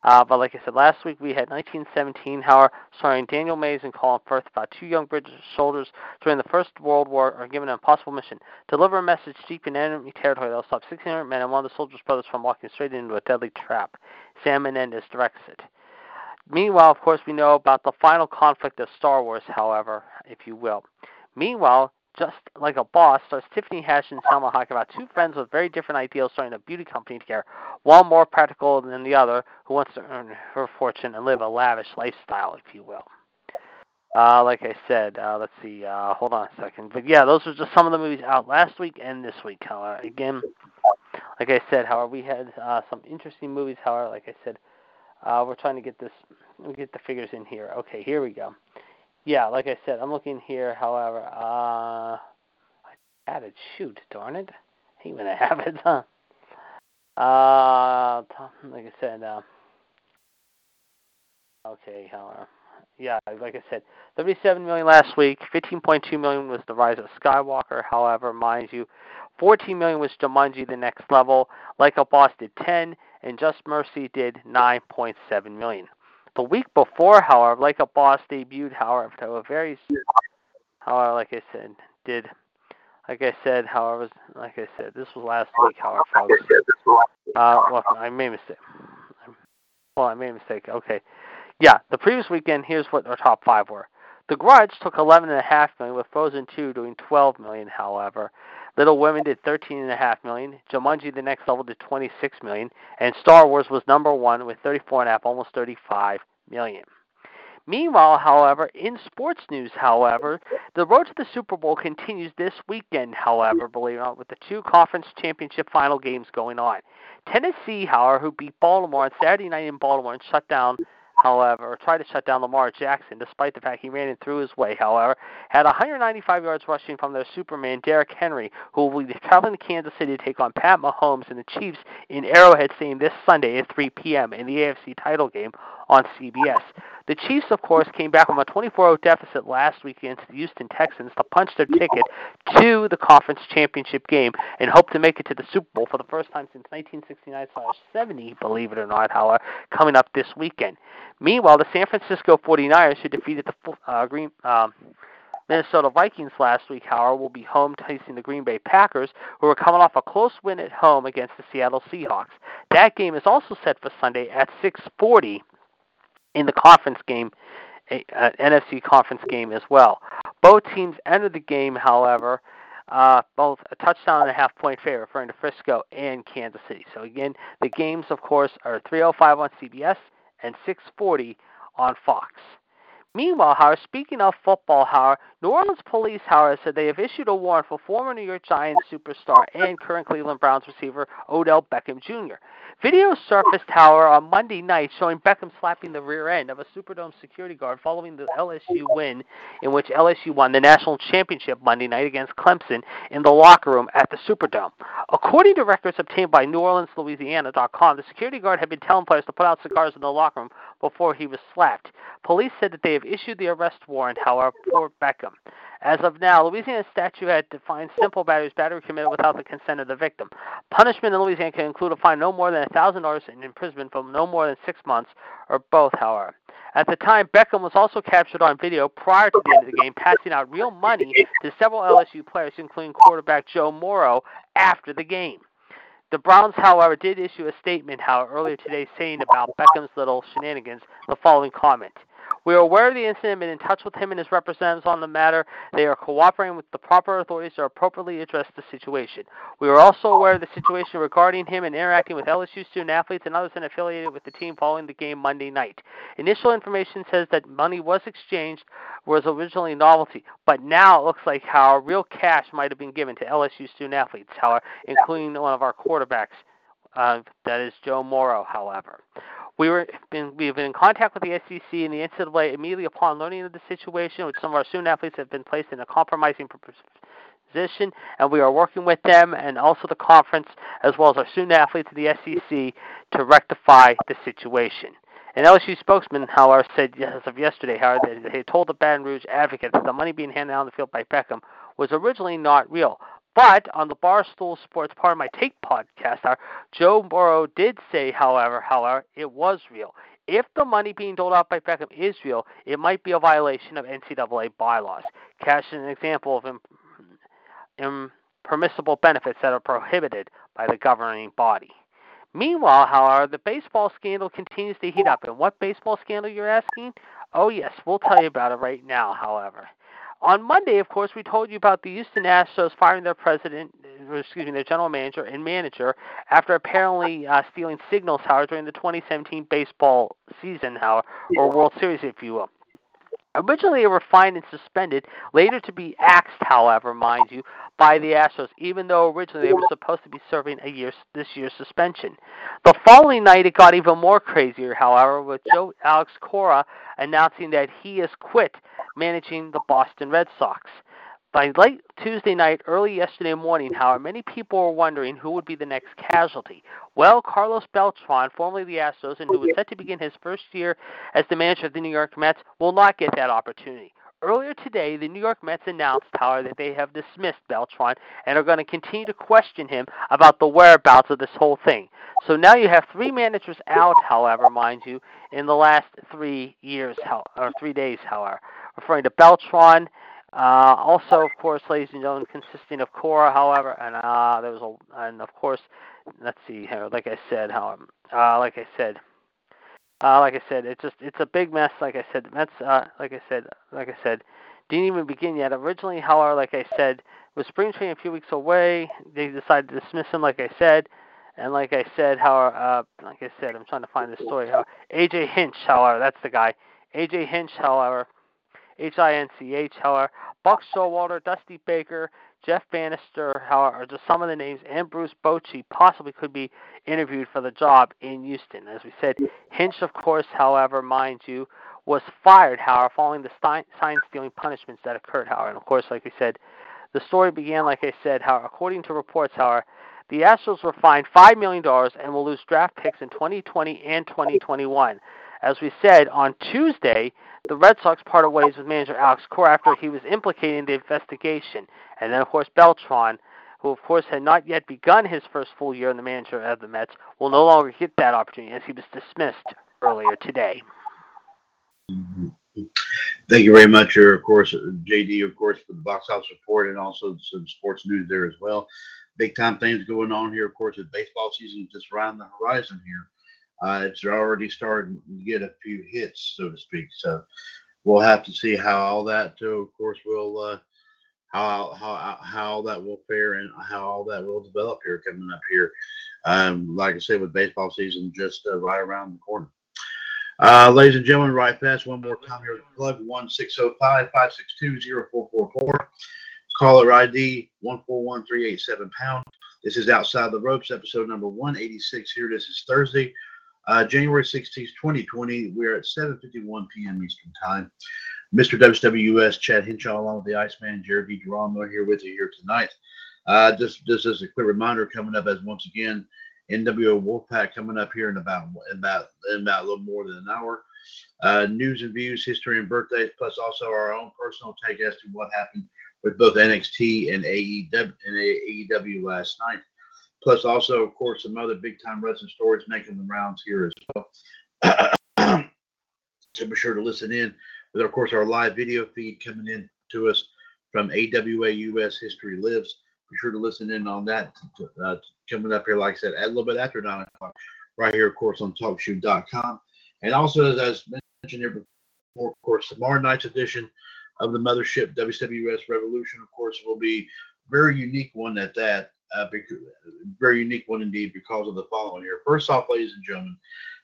Uh, but like I said, last week we had 1917, however, starring Daniel Mays and Colin Firth about two young British soldiers during the First World War are given an impossible mission deliver a message deep in enemy territory that will stop 1,600 men and one of the soldiers' brothers from walking straight into a deadly trap. Sam Menendez directs it. Meanwhile, of course, we know about the final conflict of Star Wars, however, if you will. Meanwhile, just like a boss, stars Tiffany Haddish and Salma Hayek about two friends with very different ideals starting a beauty company together, one more practical than the other, who wants to earn her fortune and live a lavish lifestyle, if you will. Uh, like I said, uh, let's see, uh, hold on a second. But yeah, those are just some of the movies out last week and this week. However, again, like I said, however, we had uh, some interesting movies. However, like I said, uh, we're trying to get this, get the figures in here. Okay, here we go yeah, like I said, I'm looking here. However, uh, I added shoot, darn it, when I have it. Huh? Uh, like I said, uh, okay, however, yeah, like I said, 37 million last week. 15.2 million was the rise of Skywalker. However, mind you, 14 million was Jumanji: The Next Level. Like a Boss did 10, and Just Mercy did 9.7 million. The week before, however, Like a Boss debuted, however, to a very, however, like I said, did, like I said, however, like I said, this was last week, however, folks. Uh, well, I made a mistake. Well, I made a mistake. Okay, yeah, the previous weekend. Here's what our top five were. The Grudge took 11.5 million, with Frozen 2 doing 12 million. However, Little Women did 13.5 million. Jumanji: The Next Level did 26 million, and Star Wars was number one with 34.5, almost 35 million. Meanwhile, however, in sports news, however, the road to the Super Bowl continues this weekend, however, believe it or not, with the two conference championship final games going on. Tennessee, however, who beat Baltimore on Saturday night in Baltimore and shut down however, tried to shut down Lamar Jackson, despite the fact he ran in through his way, however, had 195 yards rushing from their Superman, Derrick Henry, who will be traveling to Kansas City to take on Pat Mahomes and the Chiefs in Arrowhead Stadium this Sunday at 3 p.m. in the AFC title game on CBS. The Chiefs, of course, came back from a 24-0 deficit last week against the Houston Texans to punch their ticket to the conference championship game and hope to make it to the Super Bowl for the first time since 1969-70, believe it or not, however, coming up this weekend. Meanwhile, the San Francisco 49ers, who defeated the uh, Green um, Minnesota Vikings last week, however, will be home facing the Green Bay Packers, who are coming off a close win at home against the Seattle Seahawks. That game is also set for Sunday at 6:40 in the conference game, uh, NFC conference game as well. Both teams ended the game, however, uh, both a touchdown and a half point favorite, referring to Frisco and Kansas City. So again, the games, of course, are 3:05 on CBS and 6:40 on Fox. Meanwhile, Howard, speaking of football, Howard, New Orleans police, Howard, said they have issued a warrant for former New York Giants superstar and current Cleveland Browns receiver Odell Beckham Jr. Video surfaced, however, on Monday night showing Beckham slapping the rear end of a Superdome security guard following the LSU win, in which LSU won the national championship Monday night against Clemson in the locker room at the Superdome. According to records obtained by NewOrleansLouisiana.com, the security guard had been telling players to put out cigars in the locker room before he was slapped. Police said that they have issued the arrest warrant, however, for Beckham. As of now, Louisiana statute had defined simple battery as battery committed without the consent of the victim. Punishment in Louisiana can include a fine no more than $1,000 and imprisonment for no more than six months, or both, however. At the time, Beckham was also captured on video prior to the end of the game, passing out real money to several LSU players, including quarterback Joe Burrow, after the game. The Browns, however, did issue a statement, however, earlier today saying about Beckham's little shenanigans the following comment. We are aware of the incident and been in touch with him and his representatives on the matter. They are cooperating with the proper authorities to appropriately address the situation. We are also aware of the situation regarding him and interacting with LSU student athletes and others affiliated with the team following the game Monday night. Initial information says that money was exchanged, was originally novelty, but now it looks like how real cash might have been given to LSU student athletes, however, including one of our quarterbacks. Uh, that is Joe Burrow, however. We were we have been in contact with the SEC and the NCAA immediately upon learning of the situation, which some of our student athletes have been placed in a compromising position, and we are working with them and also the conference, as well as our student athletes and the SEC, to rectify the situation. An LSU spokesman, however, said as of yesterday, however, that they told the Baton Rouge Advocate that the money being handed out on the field by Beckham was originally not real, but on the Barstool Sports Pardon My Take podcast, Joe Burrow did say, however, however, it was real. If the money being doled out by Beckham is real, it might be a violation of NCAA bylaws. Cash is an example of impermissible benefits that are prohibited by the governing body. Meanwhile, however, the baseball scandal continues to heat up. And what baseball scandal, you're asking? Oh, yes, we'll tell you about it right now, however. On Monday, of course, we told you about the Houston Astros firing their president, excuse me, their general manager and manager after apparently uh, stealing signals, however, during the 2017 baseball season, however, or World Series, if you will. Originally, they were fined and suspended, later to be axed, however, mind you, by the Astros, even though originally they were supposed to be serving a year this year's suspension. The following night, it got even more crazier, however, with Joe Alex Cora announcing that he has quit managing the Boston Red Sox. By late Tuesday night, early yesterday morning, however, many people were wondering who would be the next casualty. Well, Carlos Beltran, formerly the Astros, and who was set to begin his first year as the manager of the New York Mets, will not get that opportunity. Earlier today, the New York Mets announced, however, that they have dismissed Beltran and are going to continue to question him about the whereabouts of this whole thing. So now you have three managers out, however, mind you, in the last three years, or three days, however, referring to Beltran. Uh, also, of course, ladies and gentlemen, consisting of Cora, however, and uh, there was a, and of course, let's see here. Like I said, how, uh, like I said, uh, like I said, it's just it's a big mess. Like I said, the Mets, uh, like I said, like I said, didn't even begin yet. Originally, however, like I said, with spring training a few weeks away, they decided to dismiss him. Like I said, and like I said, how uh, like I said, I'm trying to find the story. How AJ Hinch, however, that's the guy. AJ Hinch, however, H I N C H, however, Buck Showalter, Dusty Baker, Jeff Banister, however, are just some of the names, and Bruce Bochy possibly could be interviewed for the job in Houston. As we said, Hinch, of course, however, mind you, was fired, however, following the sign stealing punishments that occurred, however. And of course, like we said, the story began, like I said, however, according to reports, however, the Astros were fined $5 million and will lose draft picks in 2020 and 2021. As we said, on Tuesday, the Red Sox parted ways with manager Alex Cora after he was implicated in the investigation. And then, of course, Beltran, who, of course, had not yet begun his first full year in the manager of the Mets, will no longer get that opportunity as he was dismissed earlier today. Thank you very much, of course, uh, JD, of course, for the box office report and also some sports news there as well. Big time things going on here, of course, with baseball season just around the horizon here uh, it's already starting to get a few hits, so to speak. So we'll have to see how all that, too, of course, will uh, how how how that will fare and how all that will develop here coming up here. Um, like I said, with baseball season just uh, right around the corner. Uh, ladies and gentlemen, right fast, one more time here. Plug 1605 562 0444. Caller ID 141387 pound. This is Outside the Ropes, episode number 186 here. This is Thursday, uh, January 16th, 2020, we're at 7.51 p.m. Eastern Time. Mr. WCWUS, Chad Hinshaw, along with the Iceman, Jared DiGirolamo, here with you here tonight. Uh, just, just as a quick reminder, coming up as once again, NWO Wolfpack coming up here in about in about in about a little more than an hour. Uh, news and views, history and birthdays, plus also our own personal take as to what happened with both NXT and AEW and AEW last night plus also, of course, some other big time wrestling stories making the rounds here as well. so be sure to listen in. With, of course, our live video feed coming in to us from AWA US History Lives. Be sure to listen in on that uh, coming up here, like I said, a little bit after 9 o'clock, right here, of course, on TalkShoe.com. And also, as I mentioned here before, of course, tomorrow night's edition of the Mothership WCWUS Revolution, of course, will be very unique one at that uh, very unique one indeed because of the following here. First off, ladies and gentlemen,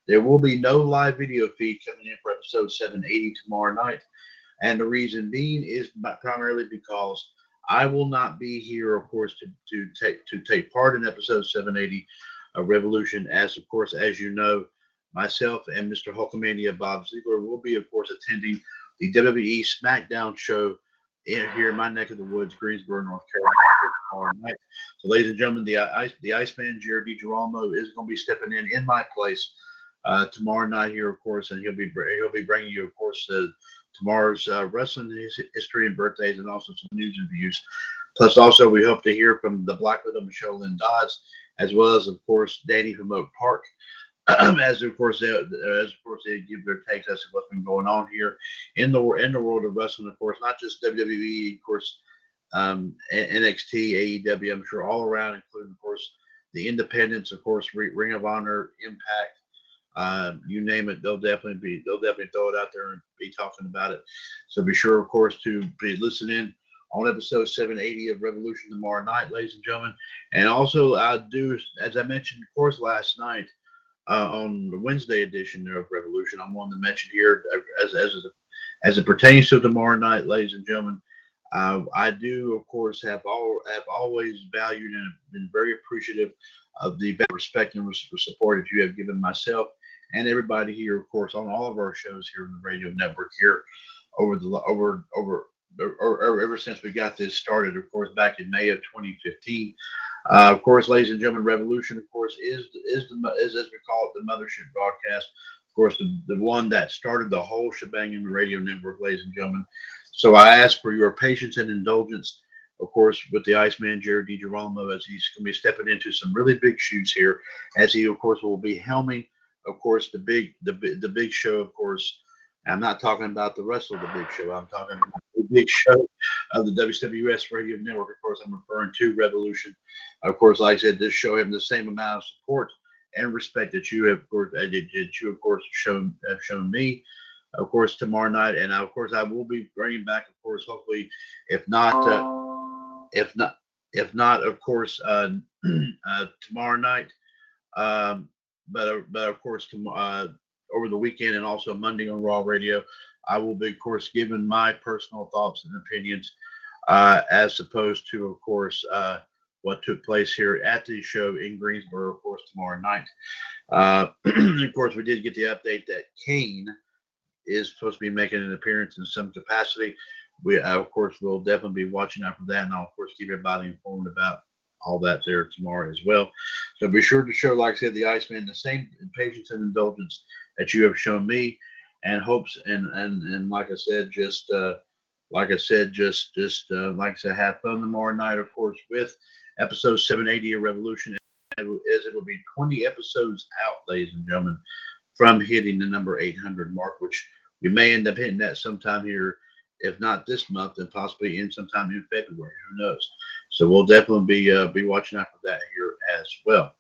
there will be no live video feed coming in for episode 780 tomorrow night. And the reason being is primarily because I will not be here, of course, to, to take to take part in episode 780 of Revolution. As of course, as you know, myself and Mr. Hulkamania Bob Ziegler will be, of course, attending the WWE SmackDown show in, here in my neck of the woods, Greensboro, North Carolina, tomorrow night. So, ladies and gentlemen, the ice the Iceman Jared DiGirolamo is going to be stepping in in my place uh, tomorrow night here, of course, and he'll be he'll be bringing you, of course, uh, tomorrow's uh, wrestling history and birthdays, and also some news and views. Plus, also we hope to hear from the Black Widow Michelle Lynn Dodds, as well as, of course, Danny from Oak Park. as of course they, as of course they give their takes as to what's been going on here in the in the world of wrestling, of course, not just WWE, of course, um, NXT, AEW, I'm sure all around, including of course the independents, of course, Ring of Honor, Impact, um, you name it, they'll definitely be they'll definitely throw it out there and be talking about it. So be sure, of course, to be listening on episode 780 of Revolution tomorrow night, ladies and gentlemen. And also, I do, as I mentioned, of course, last night uh, on the Wednesday edition of Revolution. I'm wanting to mention here as as as it pertains to tomorrow night, ladies and gentlemen. Uh, I do, of course, have all have always valued and been very appreciative of the respect and support that you have given myself and everybody here, of course, on all of our shows here in the radio network here over the over over or, or, ever since we got this started, of course, back in May of 2015. Uh, of course, ladies and gentlemen, Revolution, of course, is is the is as we call it the mothership broadcast Of course, the, the one that started the whole shebang in the radio network, ladies and gentlemen. So I ask for your patience and indulgence, of course, with the Iceman, Jared DiGirolamo, as he's going to be stepping into some really big shoes here, as he, of course, will be helming, of course, the big, the, the big show, of course. I'm not talking about the rest of the big show. I'm talking about big show of the WCWUS Radio Network. Of course, I'm referring to Revolution. Of course, like I said, this show him the same amount of support and respect that you have, of course, that you, of course, shown have shown me of course, tomorrow night. And of course, I will be bringing back, of course, hopefully, if not, uh, if not, if not, of course, uh, uh, tomorrow night. Um, but, uh, but of course, uh, over the weekend and also Monday on Raw Radio, I will be, of course, giving my personal thoughts and opinions, uh, as opposed to, of course, uh, what took place here at the show in Greensboro, of course, tomorrow night. Uh, of course, we did get the update that Kane is supposed to be making an appearance in some capacity. We, uh, of course, will definitely be watching out for that, and I'll, of course, keep everybody informed about all that there tomorrow as well. So be sure to show, like I said, the Iceman the same patience and indulgence that you have shown me, and hopes and and and like I said, just uh, like I said, just just uh, like I said, have fun tomorrow night, of course, with episode 780 of Revolution, as it will be 20 episodes out, ladies and gentlemen, from hitting the number 800 mark, which we may end up hitting that sometime here, if not this month, then possibly in sometime in February. Who knows? So we'll definitely be uh, be watching out for that here as well.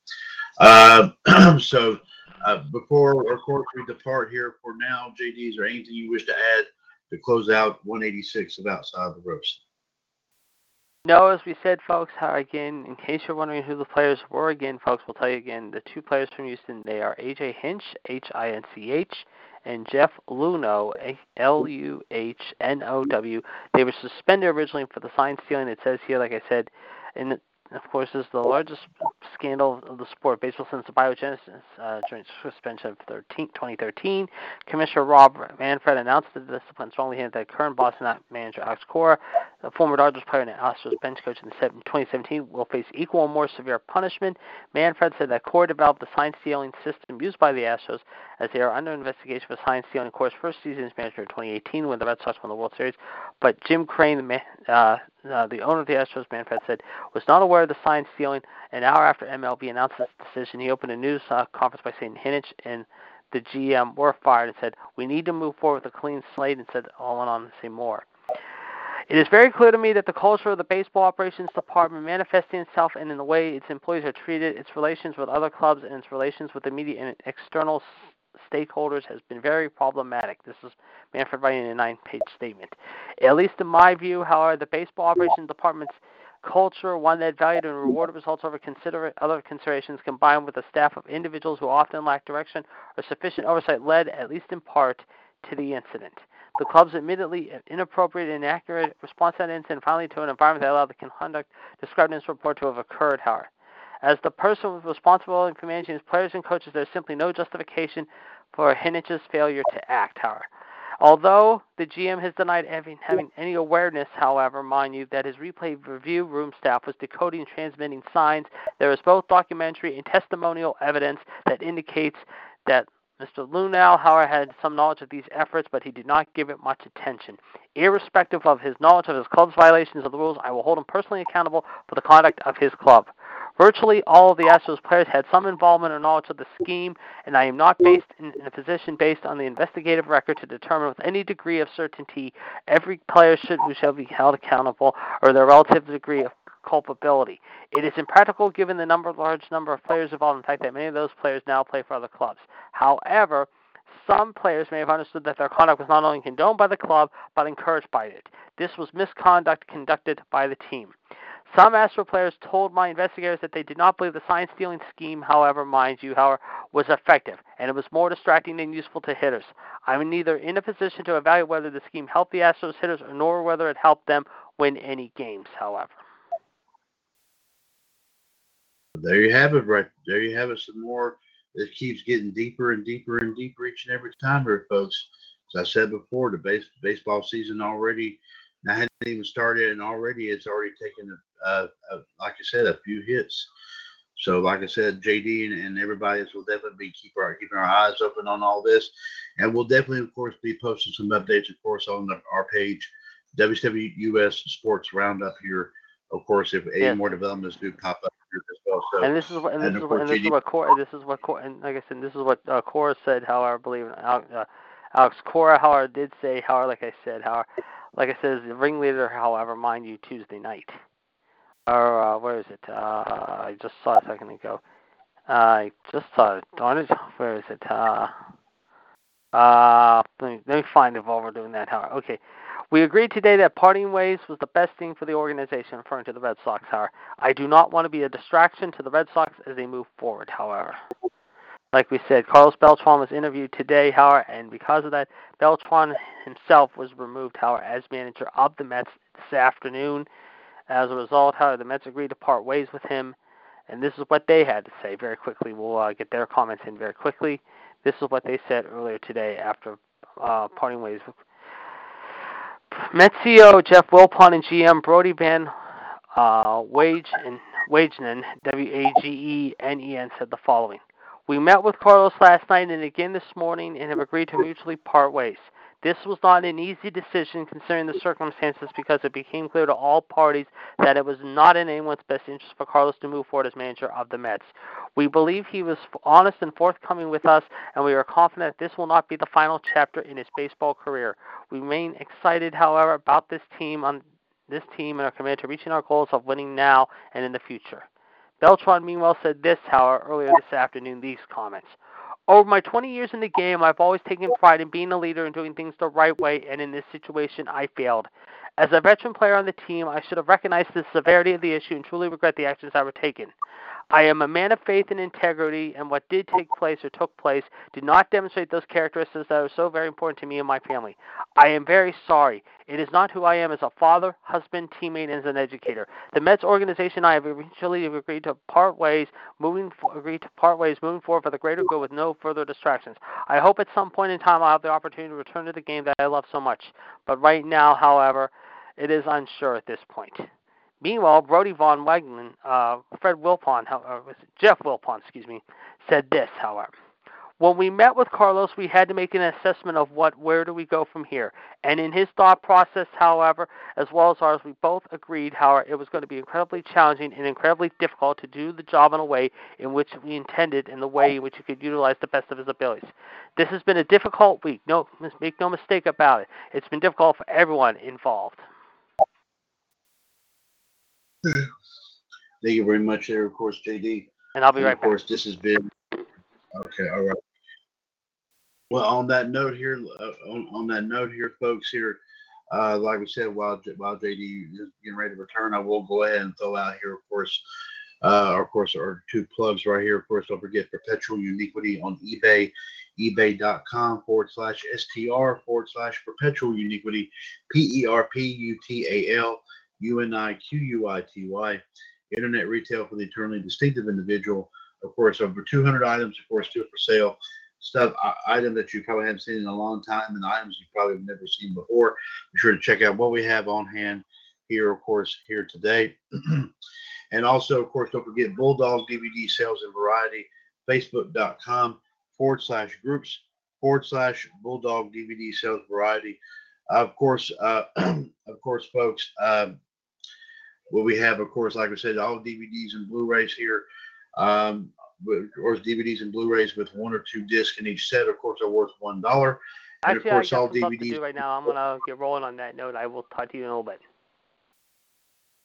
Uh, so uh, before, of course, we depart here for now, JD, is there anything you wish to add to close out 186 of Outside the Ropes? No, as we said, folks, again, in case you're wondering who the players were, again, folks, we'll tell you again, the two players from Houston, they are AJ Hinch, H I N C H, and Jeff Luhnow, L U H N O W. They were suspended originally for the sign stealing. It says here, like I said, in of course, is the largest scandal of the sport baseball since the biogenesis uh, during suspension of 13, 2013. Commissioner Rob Manfred announced the discipline strongly hinted that current Boston manager Alex Cora, the former Dodgers player and Astros bench coach in 2017, will face equal or more severe punishment. Manfred said that Cora developed the sign stealing system used by the Astros as they are under investigation for sign stealing in Cora's first season as manager in 2018 when the Red Sox won the World Series. But Jim Crane, the man, uh, uh, the owner of the Astros, Manfred said, was not aware of the sign stealing. An hour after MLB announced this decision, he opened a news uh, conference by saying Hinch and the GM were fired and said, "We need to move forward with a clean slate." And said, "All in on to say more." It is very clear to me that the culture of the baseball operations department manifesting itself and in the way its employees are treated, its relations with other clubs, and its relations with the media and external stakeholders has been very problematic. This is Manfred writing a nine page statement. At least in my view, however, the baseball operations department's culture, one that valued and rewarded results over consider- other considerations, combined with a staff of individuals who often lack direction or sufficient oversight, led, at least in part, to the incident. The club's admittedly inappropriate and inaccurate response to that incident, finally to an environment that allowed the conduct described in this report to have occurred, however. As the person responsible for managing his players and coaches, there's simply no justification for Hinch's failure to act, however. Although the GM has denied having, having any awareness, however, mind you, that his replay review room staff was decoding and transmitting signs, there is both documentary and testimonial evidence that indicates that Mr. Luhnow, however, had some knowledge of these efforts, but he did not give it much attention. Irrespective of his knowledge of his club's violations of the rules, I will hold him personally accountable for the conduct of his club. Virtually all of the Astros players had some involvement or knowledge of the scheme, and I am not based in, in, a position based on the investigative record to determine with any degree of certainty every player should who shall be held accountable or their relative degree of culpability. It is impractical given the number large number of players involved, in the fact that many of those players now play for other clubs. However, some players may have understood that their conduct was not only condoned by the club but encouraged by it. This was misconduct conducted by the team. Some Astro players told my investigators that they did not believe the sign stealing scheme, however, mind you, however, was effective, and it was more distracting than useful to hitters. I'm neither in a position to evaluate whether the scheme helped the Astros hitters nor whether it helped them win any games, however. There you have it, right there. You have it. Some more. It keeps getting deeper and deeper and deeper each and every time, here, folks. As I said before, the base, baseball season already I hadn't even started, and already it's already taken, uh, uh, like I said, a few hits. So, like I said, JD and, and everybody else will definitely be keep our, keeping our eyes open on all this, and we'll definitely, of course, be posting some updates, of course, on the, our page, WCWUS Sports Roundup here. Of course, if any more developments do pop up here as well. So, And this is what and this and is what, and this is what Cora this is what Cora and like I said this is what uh, Cora said. However, I believe uh, Alex Cora, however, did say however, like I said, however, like I said, the ringleader. However, mind you, Tuesday night. Or uh, where is it? Uh, I just saw it a second ago. I just saw it. Darn it! Where is it? Uh, uh, let me let me find it while we're doing that. However, okay. We agreed today that parting ways was the best thing for the organization, referring to the Red Sox. However, I do not want to be a distraction to the Red Sox as they move forward, however. Like we said, Carlos Beltran was interviewed today, however, and because of that, Beltran himself was removed, however, as manager of the Mets this afternoon. As a result, however, the Mets agreed to part ways with him, and this is what they had to say very quickly. We'll uh, get their comments in very quickly. This is what they said earlier today after uh, parting ways with Mets CEO Jeff Wilpon and GM Brodie Van uh, Wage and W A G E N E N, said the following: We met with Carlos last night and again this morning and have agreed to mutually part ways. This was not an easy decision considering the circumstances because it became clear to all parties that it was not in anyone's best interest for Carlos to move forward as manager of the Mets. We believe he was honest and forthcoming with us, and we are confident that this will not be the final chapter in his baseball career. We remain excited, however, about this team on this team and are committed to reaching our goals of winning now and in the future. Beltran, meanwhile, said this, however, earlier this afternoon, these comments. Over my 20 years in the game, I've always taken pride in being a leader and doing things the right way, and in this situation, I failed. As a veteran player on the team, I should have recognized the severity of the issue and truly regret the actions that were taken. I am a man of faith and integrity, and what did take place or took place did not demonstrate those characteristics that are so very important to me and my family. I am very sorry. It is not who I am as a father, husband, teammate, and as an educator. The Mets organization and I have eventually agreed to part ways, moving for, agreed to part ways moving forward for the greater good with no further distractions. I hope at some point in time I'll have the opportunity to return to the game that I love so much. But right now, however, it is unsure at this point. Meanwhile, Brodie Von Wagner, uh, Fred Wilpon, uh, Jeff Wilpon, excuse me, said this, however. When we met with Carlos, we had to make an assessment of what, where do we go from here. And in his thought process, however, as well as ours, we both agreed, however, it was going to be incredibly challenging and incredibly difficult to do the job in a way in which we intended, in the way in which he could utilize the best of his abilities. This has been a difficult week. No, make no mistake about it. It's been difficult for everyone involved. Thank you very much, there, of course, JD. And I'll be And right of back. course, this has been okay. All right. Well, on that note here, uh, on, on that note here, folks, here, uh, like we said, while while JD is getting ready to return, I will go ahead and throw out here, of course, uh, of course, our two plugs right here. Of course, don't forget Perpetual Uniquity on eBay, ebay.com forward slash str forward slash Perpetual Uniquity, P E R P U T A L U N I Q U I T Y. Internet retail for the eternally distinctive individual. Of course, over 200 items, of course, still for sale. Stuff, uh, item that you probably haven't seen in a long time, and items you probably have never seen before. Be sure to check out what we have on hand here, of course, here today. and also, of course, don't forget Bulldog DVD sales and variety. Facebook.com forward slash groups forward slash Bulldog DVD sales variety. of course, uh, of course, folks. Um, what we have, of course, like I said, all DVDs and Blu-rays here. Um, of course, DVDs and Blu-rays with one or two discs in each set, of course, are worth one dollar. And of Actually, I course, got all DVDs. do right now. I'm gonna get rolling on that note. I will talk to you in a little bit.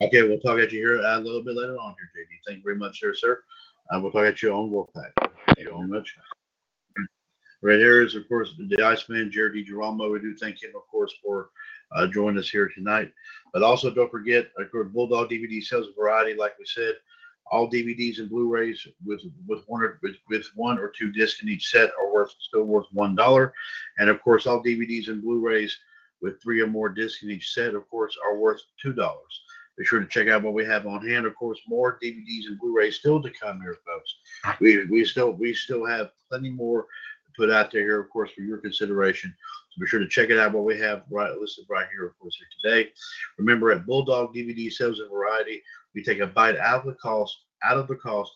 Okay, we'll talk at you here a little bit later on here, JD. Thank you very much, sir, sir. Uh, we'll talk at you on Wolfpack. Thank you very much. Right here is, of course, the Iceman, Jared DiGirolamo. We do thank him, of course, for uh, joining us here tonight. But also, don't forget, of course, Bulldog DVD sales a variety, like we said. All DVDs and Blu-rays with with one or with, with one or two discs in each set are worth still worth one dollar, and of course, all DVDs and Blu-rays with three or more discs in each set, of course, are worth two dollars. Be sure to check out what we have on hand. Of course, more DVDs and Blu-rays still to come here, folks. We we still we still have plenty more to put out there here, of course, for your consideration. So be sure to check it out. What we have right listed right here, of course, here today. Remember, at Bulldog DVD Sales and Variety, we take a bite out of the cost, out of the cost,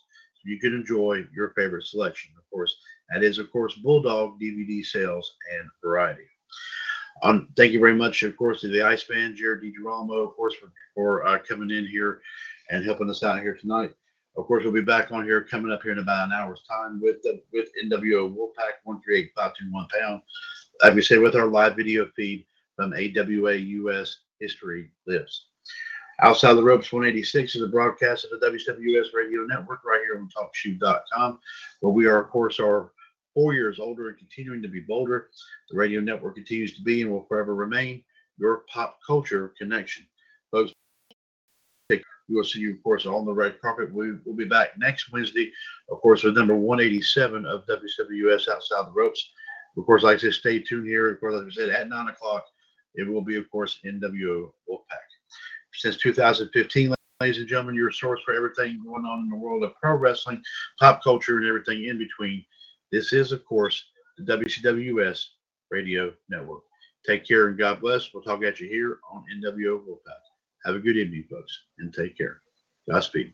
you can enjoy your favorite selection. Of course, that is, of course, Bulldog DVD sales and variety. Um, thank you very much, of course, to the Iceman, Jared DiGirolamo, of course, for, for uh, coming in here and helping us out here tonight. Of course, we'll be back on here coming up here in about an hour's time with the with NWO Wolfpack one three eight five two one pound. Like we said, with our live video feed from AWA US History Lives. Outside the Ropes 186 is a broadcast of the WCWUS Radio Network right here on TalkShoe.com, where we are, of course, are four years older and continuing to be bolder. The radio network continues to be and will forever remain your pop culture connection. Folks, we will see you, of course, on the red carpet. We will be back next Wednesday, of course, with number 187 of WCWUS Outside the Ropes. Of course, like I said, stay tuned here. Of course, like I said, at 9 o'clock, it will be, of course, NWO Wolfpack since 2015, ladies and gentlemen, your source for everything going on in the world of pro wrestling, pop culture, and everything in between. This is, of course, the WCWUS Radio Network. Take care and God bless. We'll talk at you here on NWO Wolfpack. Have a good evening, folks, and take care. Godspeed.